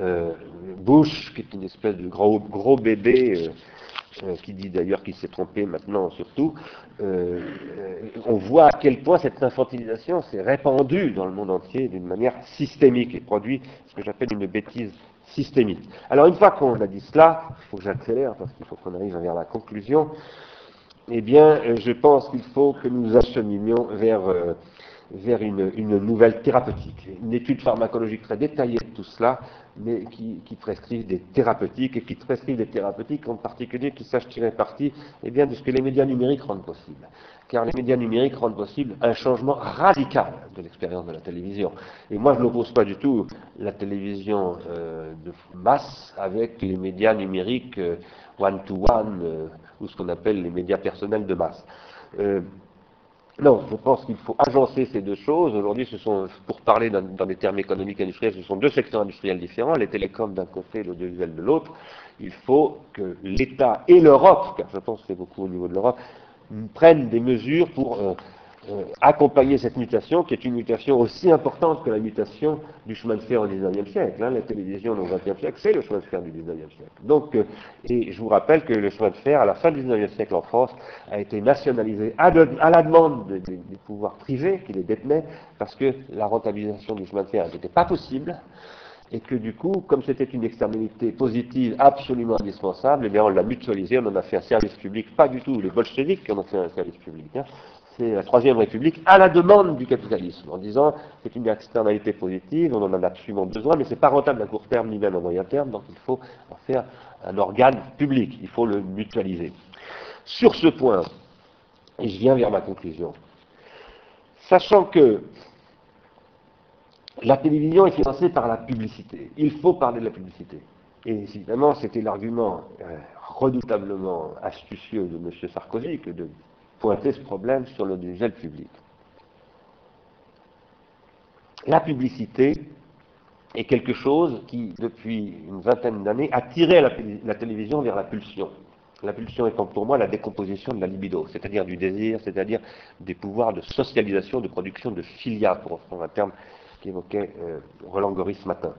Speaker 1: euh, Bush, qui est une espèce de gros, gros bébé, qui dit d'ailleurs qu'il s'est trompé maintenant surtout, on voit à quel point cette infantilisation s'est répandue dans le monde entier d'une manière systémique et produit ce que j'appelle une bêtise systémique. Alors une fois qu'on a dit cela, il faut que j'accélère parce qu'il faut qu'on arrive vers la conclusion, eh bien euh, je pense qu'il faut que nous acheminions vers, euh, vers une, nouvelle thérapeutique. Une étude pharmacologique très détaillée de tout cela, mais qui, qui prescrivent des thérapeutiques et qui prescrivent des thérapeutiques en particulier qui sachent tirer parti eh bien, de ce que les médias numériques rendent possible car les médias numériques rendent possible un changement radical de l'expérience de la télévision. Et moi, je n'oppose pas du tout la télévision euh, de masse avec les médias numériques one-to-one, euh, euh, ou ce qu'on appelle les médias personnels de masse. non, je pense qu'il faut agencer ces deux choses. Aujourd'hui, ce sont, pour parler dans, dans, des termes économiques et industriels, ce sont deux secteurs industriels différents, les télécoms d'un côté, l'audiovisuel de l'autre. Il faut que l'État et l'Europe, car je pense que c'est beaucoup au niveau de l'Europe, prennent des mesures pour euh, euh, accompagner cette mutation, qui est une mutation aussi importante que la mutation du chemin de fer au XIXe siècle. Hein. La télévision au XXe siècle, c'est le chemin de fer du XIXe siècle. Donc, euh, et je vous rappelle que le chemin de fer, à la fin du XIXe siècle en France, a été nationalisé à, la demande des, pouvoirs privés qui les détenaient, parce que la rentabilisation du chemin de fer n'était pas possible et que du coup, comme c'était une externalité positive absolument indispensable, eh bien on l'a mutualisé, on en a fait un service public, pas du tout les bolcheviks qui en ont fait un service public, hein. c'est la Troisième République à la demande du capitalisme, en disant c'est une externalité positive, on en a absolument besoin, mais c'est pas rentable à court terme ni même à moyen terme, donc il faut en faire un organe public, il faut le mutualiser. Sur ce point, et je viens vers ma conclusion, sachant que la télévision est financée par la publicité. Il faut parler de la publicité. Et évidemment, c'était l'argument euh, redoutablement astucieux de M. Sarkozy que de pointer ce problème sur l'audiovisuel public. La publicité est quelque chose qui, depuis une vingtaine d'années, a tiré la, la, télévision vers la pulsion. La pulsion étant pour moi la décomposition de la libido, c'est-à-dire du désir, c'est-à-dire des pouvoirs de socialisation, de production de filia, pour reprendre un terme qu'évoquait euh, Roland Goris ce matin.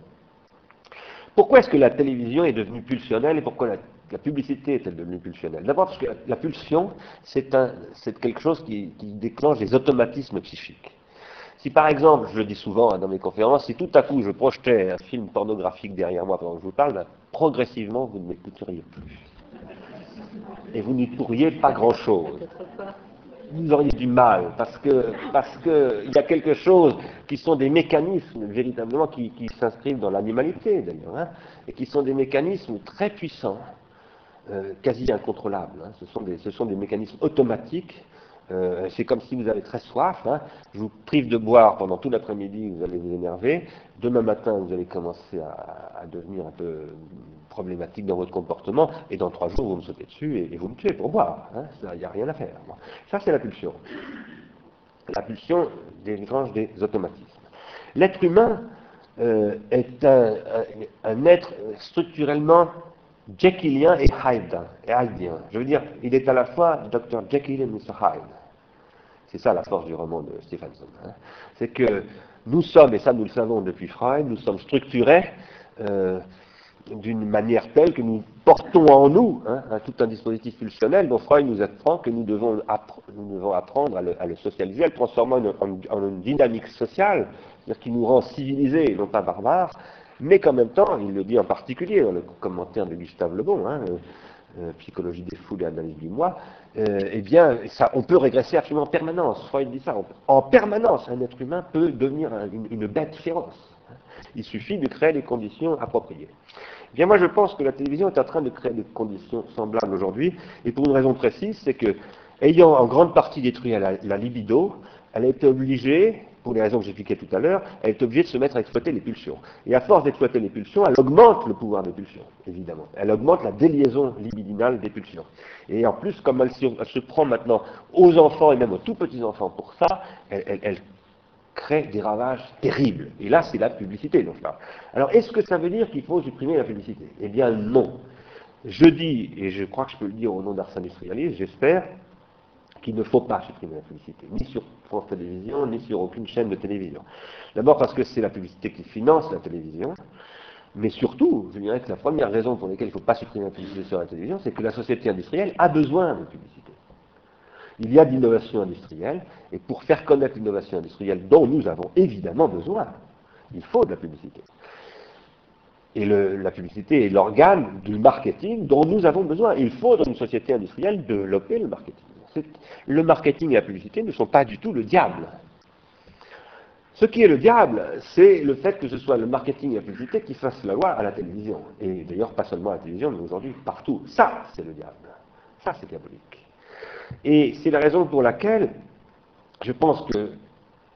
Speaker 1: Pourquoi est-ce que la télévision est devenue pulsionnelle et pourquoi la, publicité est-elle devenue pulsionnelle? D'abord parce que la, pulsion, c'est quelque chose qui, déclenche des automatismes psychiques. Si par exemple, je le dis souvent hein, dans mes conférences, si tout à coup je projetais un film pornographique derrière moi pendant que je vous parle, progressivement vous ne m'écouteriez plus. Et vous n'y pourriez pas grand-chose vous auriez du mal, parce que parce que il y a quelque chose qui sont des mécanismes véritablement qui, s'inscrivent dans l'animalité d'ailleurs, hein, et qui sont des mécanismes très puissants, euh, quasi incontrôlables. Hein. Ce, sont des, ce sont des mécanismes automatiques. Euh, c'est comme si vous avez très soif, hein. je vous prive de boire pendant tout l'après-midi, vous allez vous énerver. Demain matin, vous allez commencer à devenir un peu problématique dans votre comportement, et dans trois jours, vous me sautez dessus et, vous me tuez pour boire. Hein. Il n'y a rien à faire. Ça, c'est la pulsion. La pulsion dégrange des automatismes. L'être humain euh, est un, être structurellement Jekyllien et Hydeien. Je veux dire, il est à la fois Dr. Jekyll et Mr. Hyde. C'est ça la force du roman de Stephenson. Hein. C'est que nous sommes, et ça nous le savons depuis Freud, nous sommes structurés euh, d'une manière telle que nous portons en nous hein, tout un dispositif pulsionnel dont Freud nous apprend que nous devons, apprendre à le, socialiser, à le transformer en, une dynamique sociale, c'est-à-dire qui nous rend civilisés et non pas barbares, mais qu'en même temps, il le dit en particulier dans le commentaire de Gustave Lebon, hein, euh, euh, Psychologie des foules et analyse du moi, euh, eh bien, on peut régresser absolument en permanence. Freud dit ça. en permanence, un être humain peut devenir une bête féroce. Il suffit de créer les conditions appropriées. Bien, moi, je pense que la télévision est en train de créer des conditions semblables aujourd'hui, et pour une raison précise, c'est que, ayant en grande partie détruit la, libido, elle a été obligée, pour les raisons que j'expliquais tout à l'heure, elle est obligée de se mettre à exploiter les pulsions. Et à force d'exploiter les pulsions, elle augmente le pouvoir des pulsions, évidemment. Elle augmente la déliaison libidinale des pulsions. Et en plus, comme elle se, prend maintenant aux enfants et même aux tout petits enfants pour ça, elle, crée des ravages terribles. Et là, c'est la publicité dont je. Alors, est-ce que ça veut dire qu'il faut supprimer la publicité? Eh bien, non. Je dis, et je crois que je peux le dire au nom d'Ars Industrialis, j'espère, qu'il ne faut pas supprimer la publicité, ni sur France Télévisions, ni sur aucune chaîne de télévision. D'abord parce que c'est la publicité qui finance la télévision, mais surtout, je dirais que la première raison pour laquelle il ne faut pas supprimer la publicité sur la télévision, c'est que la société industrielle a besoin de publicité. Il y a d'innovation industrielle, et pour faire connaître l'innovation industrielle dont nous avons évidemment besoin, il faut de la publicité. Et la publicité est l'organe du marketing dont nous avons besoin. Il faut dans une société industrielle développer le marketing le marketing et la publicité ne sont pas du tout le diable. Ce qui est le diable, c'est le fait que ce soit le marketing et la publicité qui fassent la loi à la télévision. Et d'ailleurs, pas seulement à la télévision, mais aujourd'hui partout. Ça, c'est le diable. Ça, c'est diabolique. Et c'est la raison pour laquelle je pense que,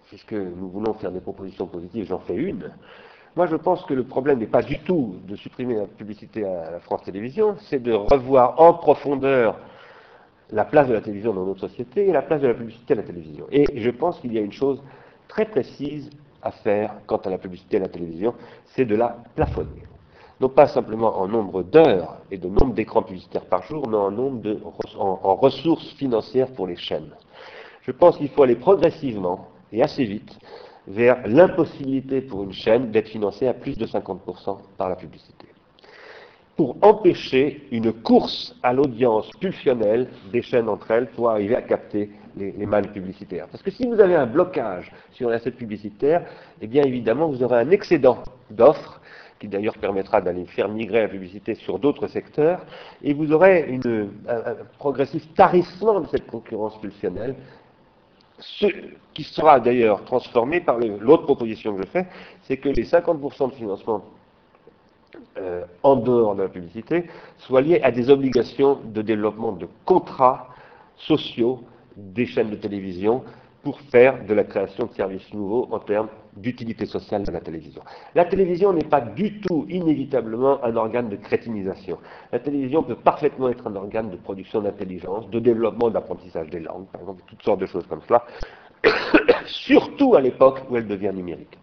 Speaker 1: puisque nous voulons faire des propositions positives, j'en fais une, moi je pense que le problème n'est pas du tout de supprimer la publicité à la France Télévisions, c'est de revoir en profondeur la place de la télévision dans notre société et la place de la publicité à la télévision. Et je pense qu'il y a une chose très précise à faire quant à la publicité à la télévision, c'est de la plafonner. Non pas simplement en nombre d'heures et de nombre d'écrans publicitaires par jour, mais en nombre de en ressources financières pour les chaînes. Je pense qu'il faut aller progressivement et assez vite vers l'impossibilité pour une chaîne d'être financée à plus de 50% par la publicité pour empêcher une course à l'audience pulsionnelle des chaînes entre elles pour arriver à capter les, les publicitaires. Parce que si vous avez un blocage sur l'assiette publicitaire, eh bien évidemment vous aurez un excédent d'offres qui d'ailleurs permettra d'aller faire migrer la publicité sur d'autres secteurs, et vous aurez un, progressif tarissement de cette concurrence pulsionnelle, ce qui sera d'ailleurs transformé par l'autre proposition que je fais, c'est que les 50% de financement euh, en dehors de la publicité, soit lié à des obligations de développement de contrats sociaux des chaînes de télévision pour faire de la création de services nouveaux en termes d'utilité sociale de la télévision. La télévision n'est pas du tout inévitablement un organe de crétinisation. La télévision peut parfaitement être un organe de production d'intelligence, de développement d'apprentissage des langues, par exemple, toutes sortes de choses comme cela, surtout à l'époque où elle devient numérique.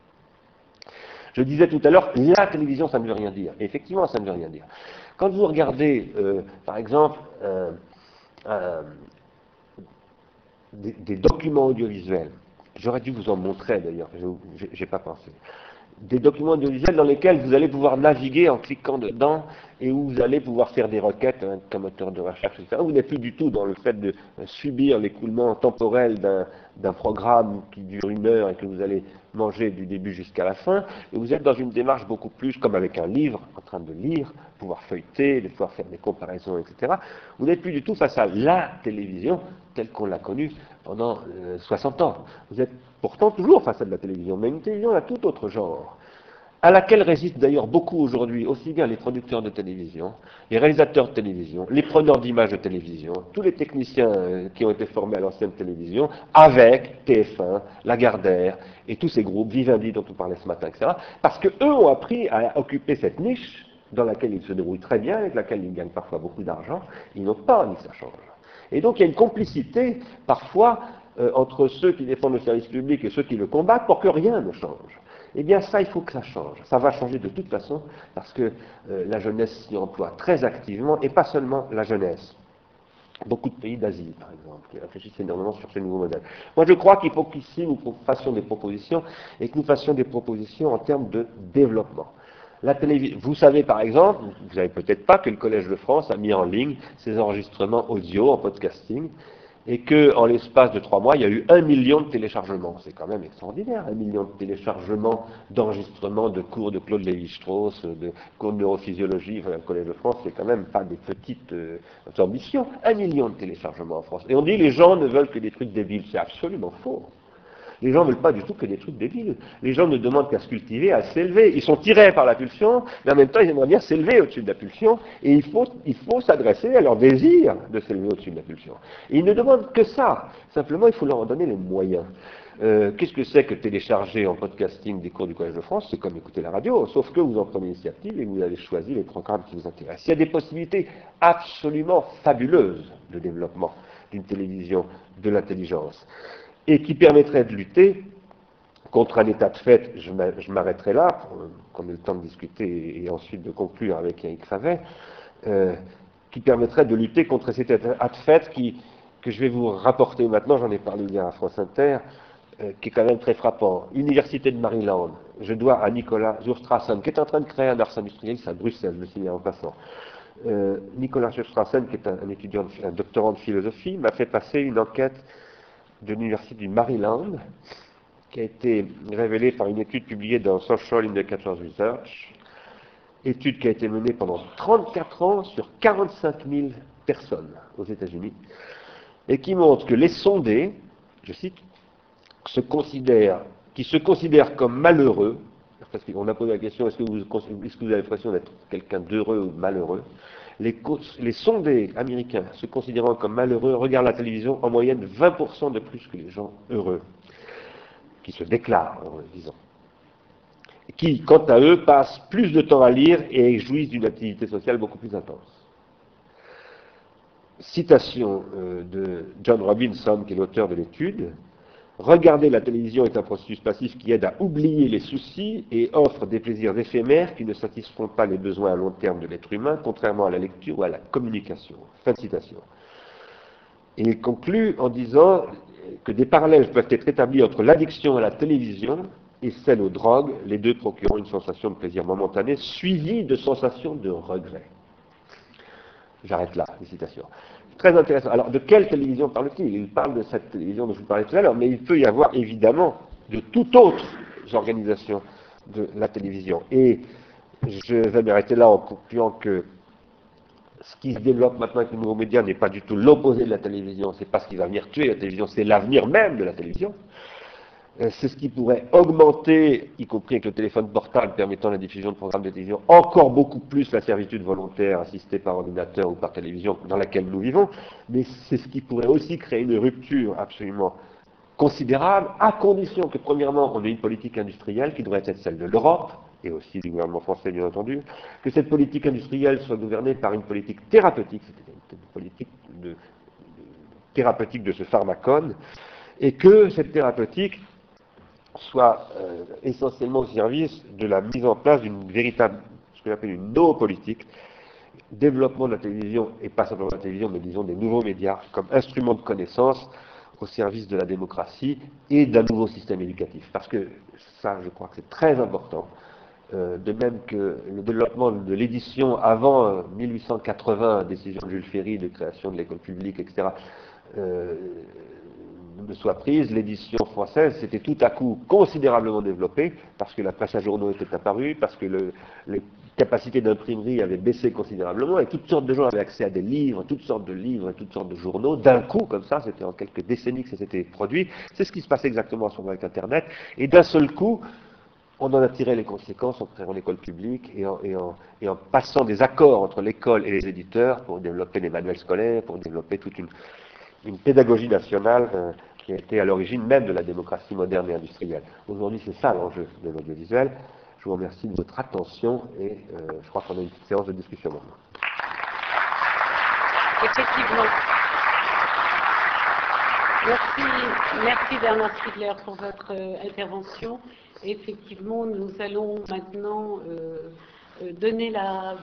Speaker 1: Je disais tout à l'heure, la télévision, ça ne veut rien dire. effectivement, ça ne veut rien dire. Quand vous regardez, euh, par exemple, euh, euh, des, documents audiovisuels, j'aurais dû vous en montrer d'ailleurs, je n'ai pas pensé, des documents audiovisuels dans lesquels vous allez pouvoir naviguer en cliquant dedans et où vous allez pouvoir faire des requêtes avec un moteur de recherche, etc. Vous n'êtes plus du tout dans le fait de subir l'écoulement temporel d'un programme qui dure une heure et que vous allez manger du début jusqu'à la fin, et vous êtes dans une démarche beaucoup plus comme avec un livre, en train de lire, pouvoir feuilleter, de pouvoir faire des comparaisons, etc. Vous n'êtes plus du tout face à la télévision telle qu'on l'a connue pendant 60 euh, ans. Vous êtes pourtant toujours face à de la télévision, mais une télévision à tout autre genre à laquelle résistent d'ailleurs beaucoup aujourd'hui, aussi bien les producteurs de télévision, les réalisateurs de télévision, les preneurs d'images de télévision, tous les techniciens euh, qui ont été formés à l'ancienne télévision, avec TF1, Lagardère et tous ces groupes, Vivendi dont on parlait ce matin, etc., parce qu'eux ont appris à occuper cette niche dans laquelle ils se débrouillent très bien, avec laquelle ils gagnent parfois beaucoup d'argent, ils n'ont pas que ça change. Et donc il y a une complicité parfois euh, entre ceux qui défendent le service public et ceux qui le combattent pour que rien ne change. Eh bien ça, il faut que ça change. Ça va changer de toute façon parce que euh, la jeunesse s'y emploie très activement et pas seulement la jeunesse. Beaucoup de pays d'Asie, par exemple, qui réfléchissent énormément sur ce nouveau modèle. Moi, je crois qu'il faut qu'ici, nous fassions des propositions et que nous fassions des propositions en termes de développement. La vous savez par exemple, vous savez peut-être pas que le Collège de France a mis en ligne ses enregistrements audio en podcasting et qu'en l'espace de trois mois, il y a eu un million de téléchargements. C'est quand même extraordinaire, un million de téléchargements d'enregistrements de cours de Claude Lévi-Strauss, de cours de neurophysiologie, le Collège de France, c'est quand même pas des petites euh, ambitions. Un million de téléchargements en France. Et on dit les gens ne veulent que des trucs débiles. C'est absolument faux. Les gens ne veulent pas du tout que des trucs débiles. Les gens ne demandent qu'à se cultiver, à s'élever. Ils sont tirés par la pulsion, mais en même temps, ils aimeraient bien s'élever au-dessus de la pulsion, et il faut, s'adresser à leur désir de s'élever au-dessus de la pulsion. Et ils ne demandent que ça. Simplement, il faut leur en donner les moyens. Euh, qu'est-ce que c'est que télécharger en podcasting des cours du Collège de France? C'est comme écouter la radio, sauf que vous en prenez l'initiative et vous avez choisi les programmes qui vous intéressent. Il y a des possibilités absolument fabuleuses de développement d'une télévision de l'intelligence et qui permettraient de lutter contre un état de fait. Je m'arrêterai là, pour qu'on ait le temps de discuter et ensuite de conclure avec Yannick Ravet, euh, qui permettrait de lutter contre cet état de fait qui, que je vais vous rapporter maintenant, j'en ai parlé hier à France Inter, euh, qui est quand même très frappant. Université de Maryland, je dois à Nicolas Zurstrassen, qui est en train de créer un ars industriel, c'est à Bruxelles, je le signale en passant. Euh, Nicolas Zurstrassen, qui est un, étudiant, un doctorant de philosophie, m'a fait passer une enquête de l'Université du Maryland, qui a été révélée par une étude publiée dans Social Indicators Research, étude qui a été menée pendant 34 ans sur 45 000 personnes aux États-Unis, et qui montre que les sondés, je cite, qui se considèrent comme malheureux, parce qu'on a posé la question est-ce que vous, est-ce que vous avez l'impression d'être quelqu'un d'heureux ou malheureux les, sondés américains se considérant comme malheureux regardent la télévision en moyenne 20% de plus que les gens heureux, qui se déclarent heureux, disons. Qui, quant à eux, passent plus de temps à lire et jouissent d'une activité sociale beaucoup plus intense. Citation euh, de John Robinson, qui est l'auteur de l'étude. Regarder la télévision est un processus passif qui aide à oublier les soucis et offre des plaisirs éphémères qui ne satisfont pas les besoins à long terme de l'être humain, contrairement à la lecture ou à la communication. Fin de citation. il conclut en disant que des parallèles peuvent être établis entre l'addiction à la télévision et celle aux drogues, les deux procurant une sensation de plaisir momentané suivie de sensations de regret. J'arrête là, les citations. Très intéressant. Alors, de quelle télévision parle-t-il? Il parle de cette télévision dont je vous parlais tout à l'heure, mais il peut y avoir évidemment de toutes autres organisations de la télévision. Et je vais m'arrêter là en concluant que ce qui se développe maintenant avec les nouveaux médias n'est pas du tout l'opposé de la télévision, c'est pas ce qui va venir tuer la télévision, c'est l'avenir même de la télévision. Euh, c'est ce qui pourrait augmenter, y compris avec le téléphone portable permettant la diffusion de programmes de télévision, encore beaucoup plus la servitude volontaire assistée par ordinateur ou par télévision dans laquelle nous vivons, mais c'est ce qui pourrait aussi créer une rupture absolument considérable, à condition que, premièrement, on ait une politique industrielle qui devrait être celle de l'Europe, et aussi du gouvernement français, bien entendu, que cette politique industrielle soit gouvernée par une politique thérapeutique, c'est-à-dire une politique thérapeutique de ce pharmacone, et que cette thérapeutique soit euh, essentiellement au service de la mise en place d'une véritable, ce que j'appelle une no-politique, développement de la télévision, et pas simplement de la télévision, mais disons des nouveaux médias, comme instrument de connaissance au service de la démocratie et d'un nouveau système éducatif. Parce que ça, je crois que c'est très important. Euh, de même que le développement de l'édition avant 1880, euh, décision de Jules Ferry de création de l'école publique, etc., soit prise, l'édition française s'était tout à coup considérablement développée, parce que la presse à journaux était apparue, parce que les capacités d'imprimerie avaient baissé considérablement, et toutes sortes de gens avaient accès à des livres, toutes sortes de livres toutes sortes de journaux, d'un coup, comme ça, c'était en quelques décennies que ça s'était produit. C'est ce qui se passait exactement en ce moment avec Internet, et d'un seul coup, on en a tiré les conséquences en créant l'école publique et en, et, en, passant des accords entre l'école et les éditeurs pour développer les manuels scolaires, pour développer toute une, une pédagogie nationale euh, qui a été à l'origine même de la démocratie moderne et industrielle. Aujourd'hui, c'est ça l'enjeu de l'audiovisuel. Je vous remercie de votre attention et euh, je crois qu'on a une séance de discussion maintenant.
Speaker 2: Effectivement. Merci, merci Bernard Stiegler pour votre euh, intervention. Effectivement, nous allons maintenant donner la